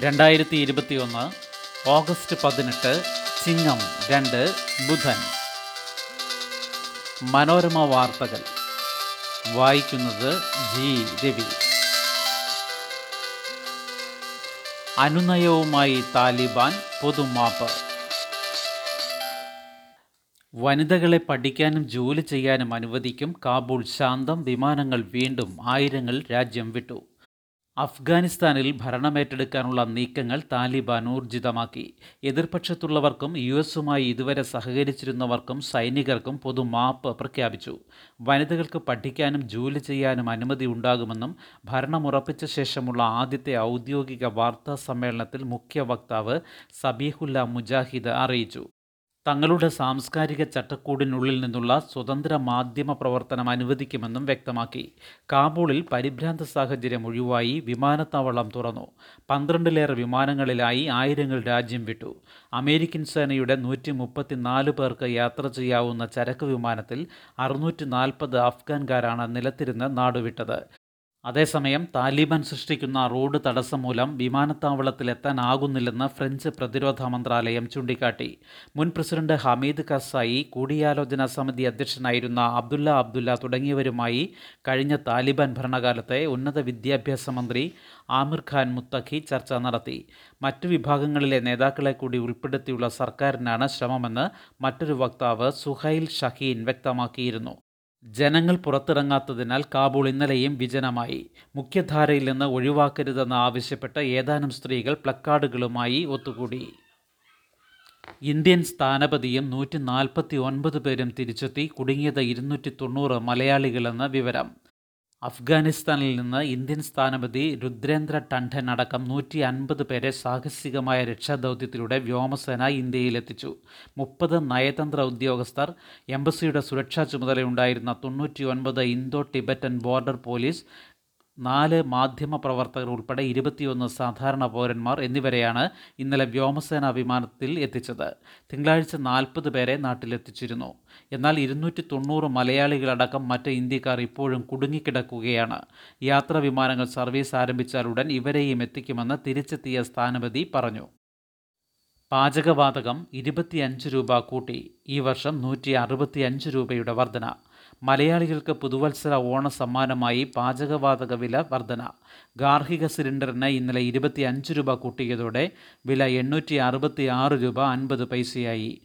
രണ്ടായിരത്തി ഇരുപത്തിയൊന്ന് ഓഗസ്റ്റ് പതിനെട്ട് ചിങ്ങം രണ്ട് ബുധൻ. മനോരമ വാർത്തകൾ. വായിക്കുന്നത് ജി. രവി. അനുനയവുമായി താലിബാൻ പൊതുമാപ്പ്. വനിതകളെ പഠിക്കാനും ജോലി ചെയ്യാനും അനുവദിക്കും കാബൂൾ ശാന്തം വിമാനങ്ങൾ വീണ്ടും ആയിരങ്ങൾ രാജ്യം വിട്ടു. അഫ്ഗാനിസ്ഥാനിൽ ഭരണമേറ്റെടുക്കാനുള്ള നീക്കങ്ങൾ താലിബാൻ ഊർജിതമാക്കി. എതിർപക്ഷത്തുള്ളവർക്കും യു എസുമായി ഇതുവരെ സഹകരിച്ചിരുന്നവർക്കും സൈനികർക്കും പൊതു മാപ്പ് പ്രഖ്യാപിച്ചു. വനിതകൾക്ക് പഠിക്കാനും ജോലി ചെയ്യാനും അനുമതി ഉണ്ടാകുമെന്നും ഭരണമുറപ്പിച്ച ശേഷമുള്ള ആദ്യത്തെ ഔദ്യോഗിക വാർത്താ സമ്മേളനത്തിൽ മുഖ്യ വക്താവ് സബീഹുല്ല മുജാഹിദ് അറിയിച്ചു. തങ്ങളുടെ സാംസ്കാരിക ചട്ടക്കൂടിനുള്ളിൽ നിന്നുള്ള സ്വതന്ത്ര മാധ്യമ പ്രവർത്തനം അനുവദിക്കുമെന്നും വ്യക്തമാക്കി. കാബൂളിൽ പരിഭ്രാന്ത സാഹചര്യം ഒഴിവായി വിമാനത്താവളം തുറന്നു. പന്ത്രണ്ടിലേറെ വിമാനങ്ങളിലായി ആയിരങ്ങൾ രാജ്യം വിട്ടു. അമേരിക്കൻ സേനയുടെ നൂറ്റി മുപ്പത്തിനാല് പേർക്ക് യാത്ര ചെയ്യാവുന്ന ചരക്ക് വിമാനത്തിൽ അറുന്നൂറ്റി നാൽപ്പത് അഫ്ഗാൻകാരാണ് നിലത്തിരുന്ന് നാടുവിട്ടത്. അതേസമയം താലിബാൻ സൃഷ്ടിക്കുന്ന റോഡ് തടസ്സം മൂലം വിമാനത്താവളത്തിലെത്താനാകുന്നില്ലെന്ന് ഫ്രഞ്ച് പ്രതിരോധ മന്ത്രാലയം ചൂണ്ടിക്കാട്ടി. മുൻ പ്രസിഡന്റ് ഹമീദ് കസായി കൂടിയാലോചനാ സമിതി അധ്യക്ഷനായിരുന്ന അബ്ദുല്ല അബ്ദുല്ല തുടങ്ങിയവരുമായി കഴിഞ്ഞ താലിബാൻ ഭരണകാലത്തെ ഉന്നത വിദ്യാഭ്യാസ മന്ത്രി ആമിർ ഖാൻ മുത്തഖി ചർച്ച നടത്തി. മറ്റു വിഭാഗങ്ങളിലെ നേതാക്കളെ കൂടി ഉൾപ്പെടുത്തിയുള്ള സർക്കാരിനാണ് ശ്രമമെന്ന് മറ്റൊരു വക്താവ് സുഹൈൽ ഷഹീൻ വ്യക്തമാക്കിയിരുന്നു. ജനങ്ങൾ പുറത്തിറങ്ങാത്തതിനാൽ കാബൂൾ ഇന്നലെയും വിജനമായി. മുഖ്യധാരയിൽ നിന്ന് ഒഴിവാക്കരുതെന്ന് ആവശ്യപ്പെട്ട് ഏതാനും സ്ത്രീകൾ പ്ലക്കാർഡുകളുമായി ഒത്തുകൂടി. ഇന്ത്യൻ സ്ഥാനപതിയും നൂറ്റി നാൽപ്പത്തി ഒൻപത് പേരും തിരിച്ചെത്തി. കുടുങ്ങിയത് ഇരുന്നൂറ്റി തൊണ്ണൂറ് മലയാളികളെന്ന് വിവരം. അഫ്ഗാനിസ്ഥാനിൽ നിന്ന് ഇന്ത്യൻ സ്ഥാനപതി രുദ്രേന്ദ്ര ടണ്ഠൻ അടക്കം നൂറ്റി അൻപത് പേരെ സാഹസികമായ രക്ഷാദൗത്യത്തിലൂടെ വ്യോമസേന ഇന്ത്യയിലെത്തിച്ചു. മുപ്പത് നയതന്ത്ര ഉദ്യോഗസ്ഥർ എംബസിയുടെ സുരക്ഷാ ചുമതലയുണ്ടായിരുന്ന തൊണ്ണൂറ്റി ഒൻപത് ഇന്തോ ടിബറ്റൻ ബോർഡർ പോലീസ് നാല് മാധ്യമ പ്രവർത്തകർ ഉൾപ്പെടെ ഇരുപത്തിയൊന്ന് സാധാരണ പൗരന്മാർ എന്നിവരെയാണ് ഇന്നലെ വ്യോമസേനാ വിമാനത്തിൽ എത്തിച്ചത്. തിങ്കളാഴ്ച നാൽപ്പത് പേരെ നാട്ടിലെത്തിച്ചിരുന്നു. എന്നാൽ ഇരുന്നൂറ്റി തൊണ്ണൂറ് മലയാളികളടക്കം മറ്റ് ഇന്ത്യക്കാർ ഇപ്പോഴും കുടുങ്ങിക്കിടക്കുകയാണ്. യാത്രാ വിമാനങ്ങൾ സർവീസ് ആരംഭിച്ചാലുടൻ ഇവരെയും എത്തിക്കുമെന്ന് തിരിച്ചെത്തിയ സ്ഥാനപതി പറഞ്ഞു. പാചകവാതകം ഇരുപത്തിയഞ്ച് രൂപ കൂട്ടി. ഈ വർഷം നൂറ്റി അറുപത്തിയഞ്ച് രൂപയുടെ വർധന. മലയാളികൾക്ക് പുതുവത്സര ഓണ സമ്മാനമായി പാചകവാതക വില വർധന. ഗാർഹിക സിലിണ്ടറിന് ഇന്നലെ ഇരുപത്തി അഞ്ച് രൂപ കൂട്ടിയതോടെ വില എണ്ണൂറ്റി അറുപത്തി ആറ് രൂപ അൻപത് പൈസയായി.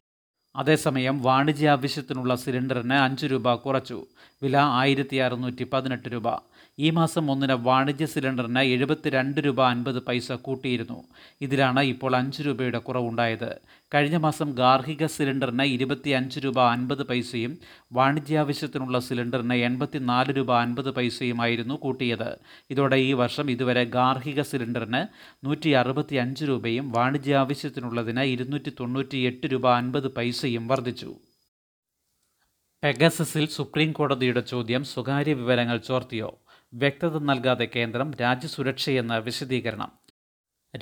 അതേസമയം വാണിജ്യ ആവശ്യത്തിനുള്ള സിലിണ്ടറിന് അഞ്ച് രൂപ കുറച്ചു. വില ആയിരത്തി അറുന്നൂറ്റി പതിനെട്ട് രൂപ. ഈ മാസം ഒന്നിന് വാണിജ്യ സിലിണ്ടറിന് എഴുപത്തിരണ്ട് രൂപ അൻപത് പൈസ കൂട്ടിയിരുന്നു. ഇതിലാണ് ഇപ്പോൾ അഞ്ച് രൂപയുടെ കുറവുണ്ടായത്. കഴിഞ്ഞ മാസം ഗാർഹിക സിലിണ്ടറിന് ഇരുപത്തിയഞ്ച് രൂപ അൻപത് പൈസയും വാണിജ്യാവശ്യത്തിനുള്ള സിലിണ്ടറിന് എൺപത്തിനാല് രൂപ അൻപത് പൈസയുമായിരുന്നു കൂട്ടിയത്. ഇതോടെ ഈ വർഷം ഇതുവരെ ഗാർഹിക സിലിണ്ടറിന് നൂറ്റി അറുപത്തി അഞ്ച് രൂപയും വാണിജ്യാവശ്യത്തിനുള്ളതിന് ഇരുന്നൂറ്റി തൊണ്ണൂറ്റി എട്ട് രൂപ അൻപത് പൈസയും വർദ്ധിച്ചു. പെഗസസിൽ സുപ്രീം കോടതിയുടെ ചോദ്യം സ്വകാര്യ വിവരങ്ങൾ ചോർത്തിയോ? വ്യക്തത നൽകാതെ കേന്ദ്രം രാജ്യസുരക്ഷയെന്ന വിശദീകരണം.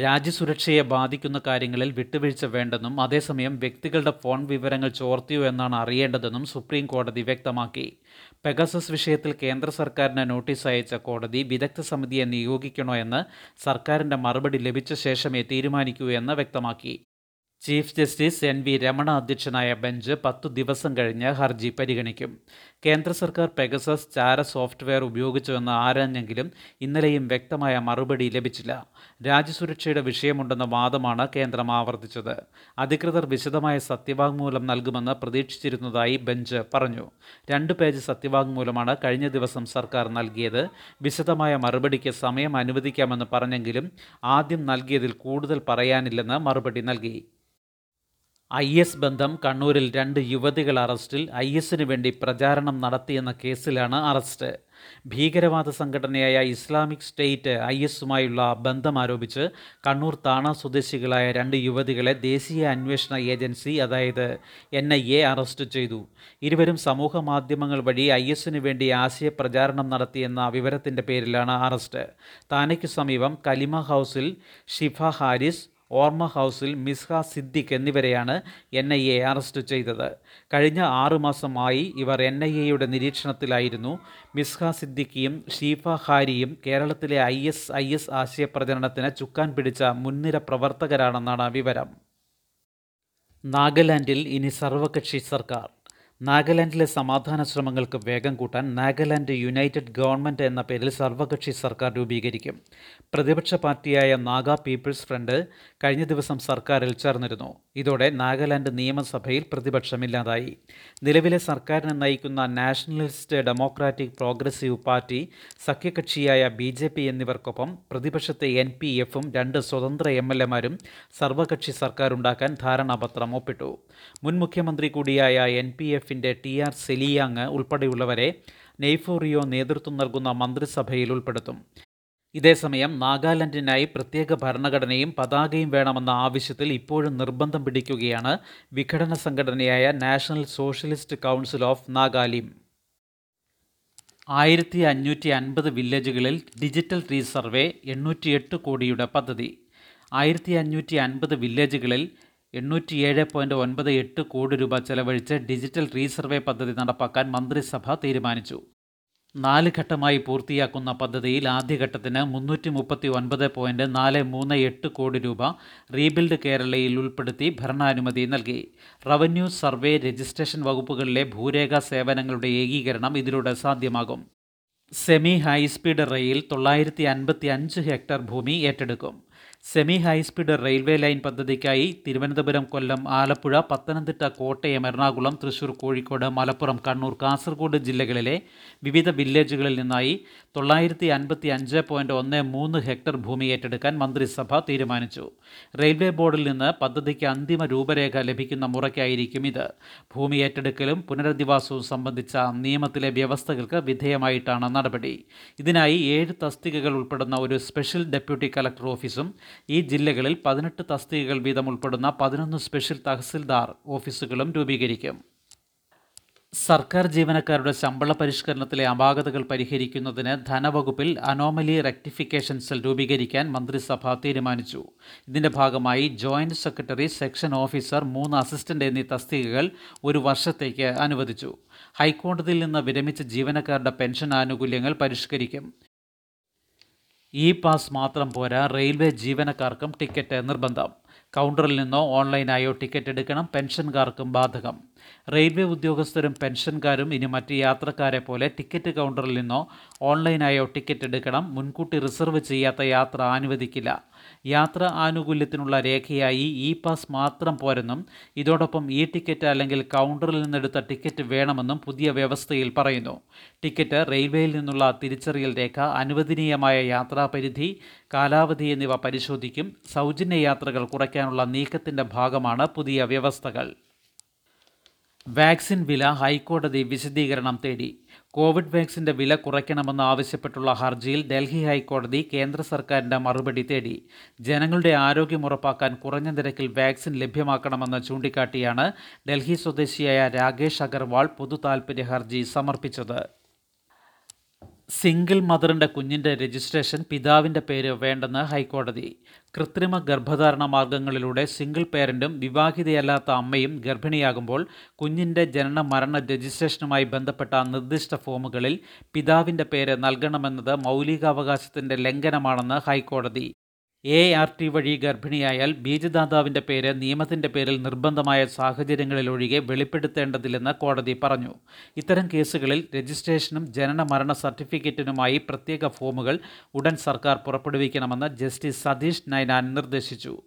രാജ്യസുരക്ഷയെ ബാധിക്കുന്ന കാര്യങ്ങളിൽ വിട്ടുവീഴ്ച വേണ്ടെന്നും അതേസമയം വ്യക്തികളുടെ ഫോൺ വിവരങ്ങൾ ചോർത്തിയോ എന്നാണ് അറിയേണ്ടതെന്നും സുപ്രീം കോടതി വ്യക്തമാക്കി. പെഗസസ് വിഷയത്തിൽ കേന്ദ്ര സർക്കാരിന് നോട്ടീസ് അയച്ച കോടതി വിദഗ്ധ സമിതിയെ നിയോഗിക്കണോ എന്ന് സർക്കാരിന്റെ മറുപടി ലഭിച്ച ശേഷമേ തീരുമാനിക്കൂ എന്ന് വ്യക്തമാക്കി. Chief justice N V Ramana അധ്യക്ഷനായ ബെഞ്ച് പത്തു ദിവസം കഴിഞ്ഞ് ഹർജി പരിഗണിക്കും. കേന്ദ്ര സർക്കാർ പെഗസസ് ചാര സോഫ്റ്റ്വെയർ ഉപയോഗിച്ചുവെന്ന് ആരാഞ്ഞെങ്കിലും ഇന്നലെയും വ്യക്തമായ മറുപടി ലഭിച്ചില്ല. രാജ്യസുരക്ഷയുടെ വിഷയമുണ്ടെന്ന വാദമാണ് കേന്ദ്രം ആവർത്തിച്ചത്. അധികൃതർ വിശദമായ സത്യവാങ്മൂലം നൽകുമെന്ന് പ്രതീക്ഷിച്ചിരുന്നതായി ബെഞ്ച് പറഞ്ഞു. രണ്ട് പേജ് സത്യവാങ്മൂലമാണ് കഴിഞ്ഞ ദിവസം സർക്കാർ നൽകിയത്. വിശദമായ മറുപടിക്ക് സമയം അനുവദിക്കാമെന്ന് പറഞ്ഞെങ്കിലും ആദ്യം നൽകിയതിൽ കൂടുതൽ പറയാനില്ലെന്ന് മറുപടി നൽകി. ഐ എസ് ബന്ധം കണ്ണൂരിൽ രണ്ട് യുവതികൾ അറസ്റ്റിൽ ഐ എസിനു വേണ്ടി പ്രചാരണം നടത്തിയെന്ന കേസിലാണ് അറസ്റ്റ്. ഭീകരവാദ സംഘടനയായ ഇസ്ലാമിക് സ്റ്റേറ്റ് ഐ എസുമായുള്ള ബന്ധം ആരോപിച്ച് കണ്ണൂർ താണ സ്വദേശികളായ രണ്ട് യുവതികളെ ദേശീയ അന്വേഷണ ഏജൻസി അതായത് എൻ ഐ എ അറസ്റ്റ് ചെയ്തു. ഇരുവരും സമൂഹ മാധ്യമങ്ങൾ വഴി ഐ എസിനു വേണ്ടി ആശയപ്രചാരണം നടത്തിയെന്ന വിവരത്തിന്റെ പേരിലാണ് അറസ്റ്റ്. താനയ്ക്കു സമീപം കലിമ ഹൗസിൽ ഷിഫ ഹാരിസ് ഓർമ്മ ഹൗസിൽ മിസ്ഹ സിദ്ദിഖ് എന്നിവരെയാണ് എൻ ഐ എ അറസ്റ്റ് ചെയ്തത്. കഴിഞ്ഞ ആറുമാസമായി ഇവർ എൻ ഐ എയുടെ നിരീക്ഷണത്തിലായിരുന്നു. മിസ്ഹ സിദ്ദിഖിയും ഷീഫ ഹാരിയും കേരളത്തിലെ ഐ എസ് ഐ എസ് ആശയപ്രചരണത്തിന് ചുക്കാൻ പിടിച്ച മുൻനിര പ്രവർത്തകരാണെന്നാണ് വിവരം. നാഗാലാൻഡിൽ ഇനി സർവകക്ഷി സർക്കാർ. നാഗാലാൻഡിലെ സമാധാന ശ്രമങ്ങൾക്ക് വേഗം കൂട്ടാൻ നാഗാലാൻഡ് യുണൈറ്റഡ് ഗവൺമെന്റ് എന്ന പേരിൽ സർവകക്ഷി സർക്കാർ രൂപീകരിക്കും. പ്രതിപക്ഷ പാർട്ടിയായ നാഗ പീപ്പിൾസ് ഫ്രണ്ട് കഴിഞ്ഞ ദിവസം സർക്കാരിൽ ചേർന്നിരുന്നു. ഇതോടെ നാഗാലാൻഡ് നിയമസഭയിൽ പ്രതിപക്ഷമില്ലാതായി. നിലവിലെ സർക്കാരിനെ നയിക്കുന്ന നാഷണലിസ്റ്റ് ഡെമോക്രാറ്റിക് പ്രോഗ്രസീവ് പാർട്ടി സഖ്യകക്ഷിയായ ബി ജെ പി എന്നിവർക്കൊപ്പം പ്രതിപക്ഷത്തെ എൻ പി എഫും രണ്ട് സ്വതന്ത്ര എം എൽ എമാരും സർവകക്ഷി സർക്കാരുണ്ടാക്കാൻ ധാരണാപത്രം ഒപ്പിട്ടു. മുൻ മുഖ്യമന്ത്രി കൂടിയായ എൻ പി എഫിന്റെ ടി ആർ സെലിയാങ് ഉൾപ്പെടെയുള്ളവരെ നെയ്ഫോറിയോ നേതൃത്വം നൽകുന്ന മന്ത്രിസഭയിൽ ഉൾപ്പെടുത്തും. ഇതേസമയം നാഗാലാൻഡിനായി പ്രത്യേക ഭരണഘടനയും പതാകയും വേണമെന്ന ആവശ്യത്തിൽ ഇപ്പോഴും നിർബന്ധം പിടിക്കുകയാണ് വിഘടന സംഘടനയായ national socialist council of Nagalim. ആയിരത്തി അഞ്ഞൂറ്റി അൻപത് വില്ലേജുകളിൽ ഡിജിറ്റൽ റീസർവേ എണ്ണൂറ്റിയെട്ട് കോടിയുടെ പദ്ധതി. ആയിരത്തി അഞ്ഞൂറ്റി അൻപത് വില്ലേജുകളിൽ എണ്ണൂറ്റിയേഴ് പോയിന്റ് ഒൻപത് എട്ട് കോടി രൂപ ചെലവഴിച്ച് ഡിജിറ്റൽ റീസർവേ പദ്ധതി നടപ്പാക്കാൻ മന്ത്രിസഭ തീരുമാനിച്ചു. നാല് ഘട്ടമായി പൂർത്തിയാക്കുന്ന പദ്ധതിയിൽ ആദ്യഘട്ടത്തിന് മുന്നൂറ്റി മുപ്പത്തി ഒൻപത് പോയിന്റ് നാല് മൂന്ന് എട്ട് കോടി രൂപ റീബിൽഡ് കേരളയിൽ ഉൾപ്പെടുത്തി ഭരണാനുമതി നൽകി. റവന്യൂ സർവേ രജിസ്ട്രേഷൻ വകുപ്പുകളിലെ ഭൂരേഖ സേവനങ്ങളുടെ ഏകീകരണം ഇതിലൂടെ സാധ്യമാകും. സെമി ഹൈസ്പീഡ് റെയിൽ തൊള്ളായിരത്തി അൻപത്തി അഞ്ച് ഹെക്ടർ ഭൂമി ഏറ്റെടുക്കും. സെമി ഹൈസ്പീഡ് റെയിൽവേ ലൈൻ പദ്ധതിക്കായി തിരുവനന്തപുരം കൊല്ലം ആലപ്പുഴ പത്തനംതിട്ട കോട്ടയം എറണാകുളം തൃശൂർ കോഴിക്കോട് മലപ്പുറം കണ്ണൂർ കാസർഗോഡ് ജില്ലകളിലെ വിവിധ വില്ലേജുകളിൽ നിന്നായി തൊള്ളായിരത്തി അൻപത്തി അഞ്ച് പോയിന്റ് ഒന്ന് മൂന്ന് ഹെക്ടർ ഭൂമി ഏറ്റെടുക്കാൻ മന്ത്രിസഭ തീരുമാനിച്ചു. റെയിൽവേ ബോർഡിൽ നിന്ന് പദ്ധതിക്ക് അന്തിമ രൂപരേഖ ലഭിക്കുന്ന മുറയ്ക്കായിരിക്കും ഇത്. ഭൂമി ഏറ്റെടുക്കലും പുനരധിവാസവും സംബന്ധിച്ച നിയമത്തിലെ വ്യവസ്ഥകൾക്ക് വിധേയമായിട്ടാണ് നടപടി. ഇതിനായി ഏഴ് തസ്തികകൾ ഉൾപ്പെടുന്ന ഒരു സ്പെഷ്യൽ ഡെപ്യൂട്ടി കലക്ടർ ഓഫീസും ഈ ജില്ലകളിൽ പതിനെട്ട് തസ്തികകൾ വീതം ഉൾപ്പെടുന്ന പതിനൊന്ന് സ്പെഷ്യൽ തഹസിൽദാർ ഓഫീസുകളും രൂപീകരിക്കും. സർക്കാർ ജീവനക്കാരുടെ ശമ്പള പരിഷ്കരണത്തിലെ അപാകതകൾ പരിഹരിക്കുന്നതിന് ധനവകുപ്പിൽ അനോമലി റെക്ടിഫിക്കേഷൻ സെൽ രൂപീകരിക്കാൻ മന്ത്രിസഭ തീരുമാനിച്ചു. ഇതിന്റെ ഭാഗമായി ജോയിന്റ് സെക്രട്ടറി സെക്ഷൻ ഓഫീസർ മൂന്ന് അസിസ്റ്റന്റ് എന്നീ തസ്തികകൾ ഒരു വർഷത്തേക്ക് അനുവദിച്ചു. ഹൈക്കോടതിയിൽ നിന്ന് വിരമിച്ച ജീവനക്കാരുടെ പെൻഷൻ ആനുകൂല്യങ്ങൾ പരിഷ്കരിക്കും. ഇ പാസ് മാത്രം പോരാ. റെയിൽവേ ജീവനക്കാർക്കും ടിക്കറ്റ് നിർബന്ധം. കൗണ്ടറിൽ നിന്നോ ഓൺലൈനായോ ടിക്കറ്റ് എടുക്കണം. പെൻഷൻകാർക്കും ബാധകം. റെയിൽവേ ഉദ്യോഗസ്ഥരും പെൻഷൻകാരും ഇനി മറ്റ് യാത്രക്കാരെ പോലെ ടിക്കറ്റ് കൗണ്ടറിൽ നിന്നോ ഓൺലൈനായോ ടിക്കറ്റ് എടുക്കണം. മുൻകൂട്ടി റിസർവ് ചെയ്യാത്ത യാത്ര അനുവദിക്കില്ല യാത്ര ആനുകൂല്യത്തിനുള്ള രേഖയായി ഇ പാസ് മാത്രം പോരെന്നും ഇതോടൊപ്പം ഇ ടിക്കറ്റ് അല്ലെങ്കിൽ കൗണ്ടറിൽ നിന്നെടുത്ത ടിക്കറ്റ് വേണമെന്നും പുതിയ വ്യവസ്ഥയിൽ പറയുന്നു. ടിക്കറ്റ് റെയിൽവേയിൽ നിന്നുള്ള തിരിച്ചറിയൽ രേഖ അനുവദനീയമായ യാത്രാപരിധി കാലാവധി എന്നിവ പരിശോധിക്കും. സൗജന്യ യാത്രകൾ കുറയ്ക്കാനുള്ള നീക്കത്തിന്റെ ഭാഗമാണ് പുതിയ വ്യവസ്ഥകൾ. വാക്സിൻ വില ഹൈക്കോടതി വിശദീകരണം തേടി. കോവിഡ് വാക്സിന്റെ വില കുറയ്ക്കണമെന്ന് ആവശ്യപ്പെട്ടുള്ള ഹർജിയിൽ ഡൽഹി ഹൈക്കോടതി കേന്ദ്ര സർക്കാരിന്റെ മറുപടി തേടി. ജനങ്ങളുടെ ആരോഗ്യം ഉറപ്പാക്കാൻ കുറഞ്ഞ നിരക്കിൽ വാക്സിൻ ലഭ്യമാക്കണമെന്ന് ചൂണ്ടിക്കാട്ടിയാണ് ഡൽഹി സ്വദേശിയായ രാകേഷ് അഗർവാൾ പൊതു ഹർജി സമർപ്പിച്ചത്. സിംഗിൾ മദറിന്റെ കുഞ്ഞിന്റെ രജിസ്ട്രേഷൻ പിതാവിന്റെ പേര് വേണ്ടെന്ന് ഹൈക്കോടതി. കൃത്രിമ ഗർഭധാരണ മാർഗങ്ങളിലൂടെ സിംഗിൾ പേരന്റും വിവാഹിതയല്ലാത്ത അമ്മയും ഗർഭിണിയാകുമ്പോൾ കുഞ്ഞിന്റെ ജനന മരണ രജിസ്ട്രേഷനുമായി ബന്ധപ്പെട്ട നിർദ്ദിഷ്ട ഫോമുകളിൽ പിതാവിന്റെ പേര് നൽകണമെന്നത് മൗലികാവകാശത്തിന്റെ ലംഘനമാണെന്ന് ഹൈക്കോടതി. എ ആർ ടി വഴി ഗർഭിണിയായാൽ ബീജദാതാവിന്റെ പേര് നിയമത്തിന്റെ പേരിൽ നിർബന്ധമായ സാഹചര്യങ്ങളിലൊഴികെ വെളിപ്പെടുത്തേണ്ടതില്ലെന്ന് കോടതി പറഞ്ഞു. ഇത്തരം കേസുകളിൽ രജിസ്ട്രേഷനും ജനന മരണ സർട്ടിഫിക്കറ്റിനുമായി പ്രത്യേക ഫോമുകൾ ഉടൻ സർക്കാർ പുറപ്പെടുവിക്കണമെന്ന് ജസ്റ്റിസ് സതീഷ് നൈനാൻ നിർദ്ദേശിച്ചു.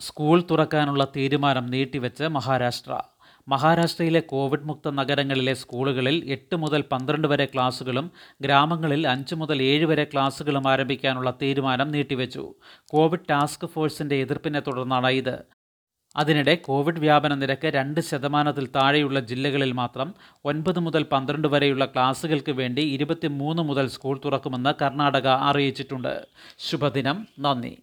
സ്കൂൾ തുറക്കാനുള്ള തീരുമാനം നീട്ടിവെച്ച് മഹാരാഷ്ട്ര. മഹാരാഷ്ട്രയിലെ കോവിഡ് മുക്ത നഗരങ്ങളിലെ സ്കൂളുകളിൽ എട്ട് മുതൽ പന്ത്രണ്ട് വരെ ക്ലാസുകളും ഗ്രാമങ്ങളിൽ അഞ്ച് മുതൽ ഏഴ് വരെ ക്ലാസുകളും ആരംഭിക്കാനുള്ള തീരുമാനം നീട്ടിവെച്ചു. കോവിഡ് ടാസ്ക് ഫോഴ്സിന്റെ എതിർപ്പിനെ തുടർന്നാണ് ഇത്. അതിനിടെ കോവിഡ് വ്യാപന നിരക്ക് രണ്ട് ശതമാനത്തിൽ താഴെയുള്ള ജില്ലകളിൽ മാത്രം ഒൻപത് മുതൽ പന്ത്രണ്ട് വരെയുള്ള ക്ലാസുകൾക്ക് വേണ്ടി ഇരുപത്തിമൂന്ന് മുതൽ സ്കൂൾ തുറക്കുമെന്ന് കർണാടക അറിയിച്ചിട്ടുണ്ട്. ശുഭദിനം. നന്ദി.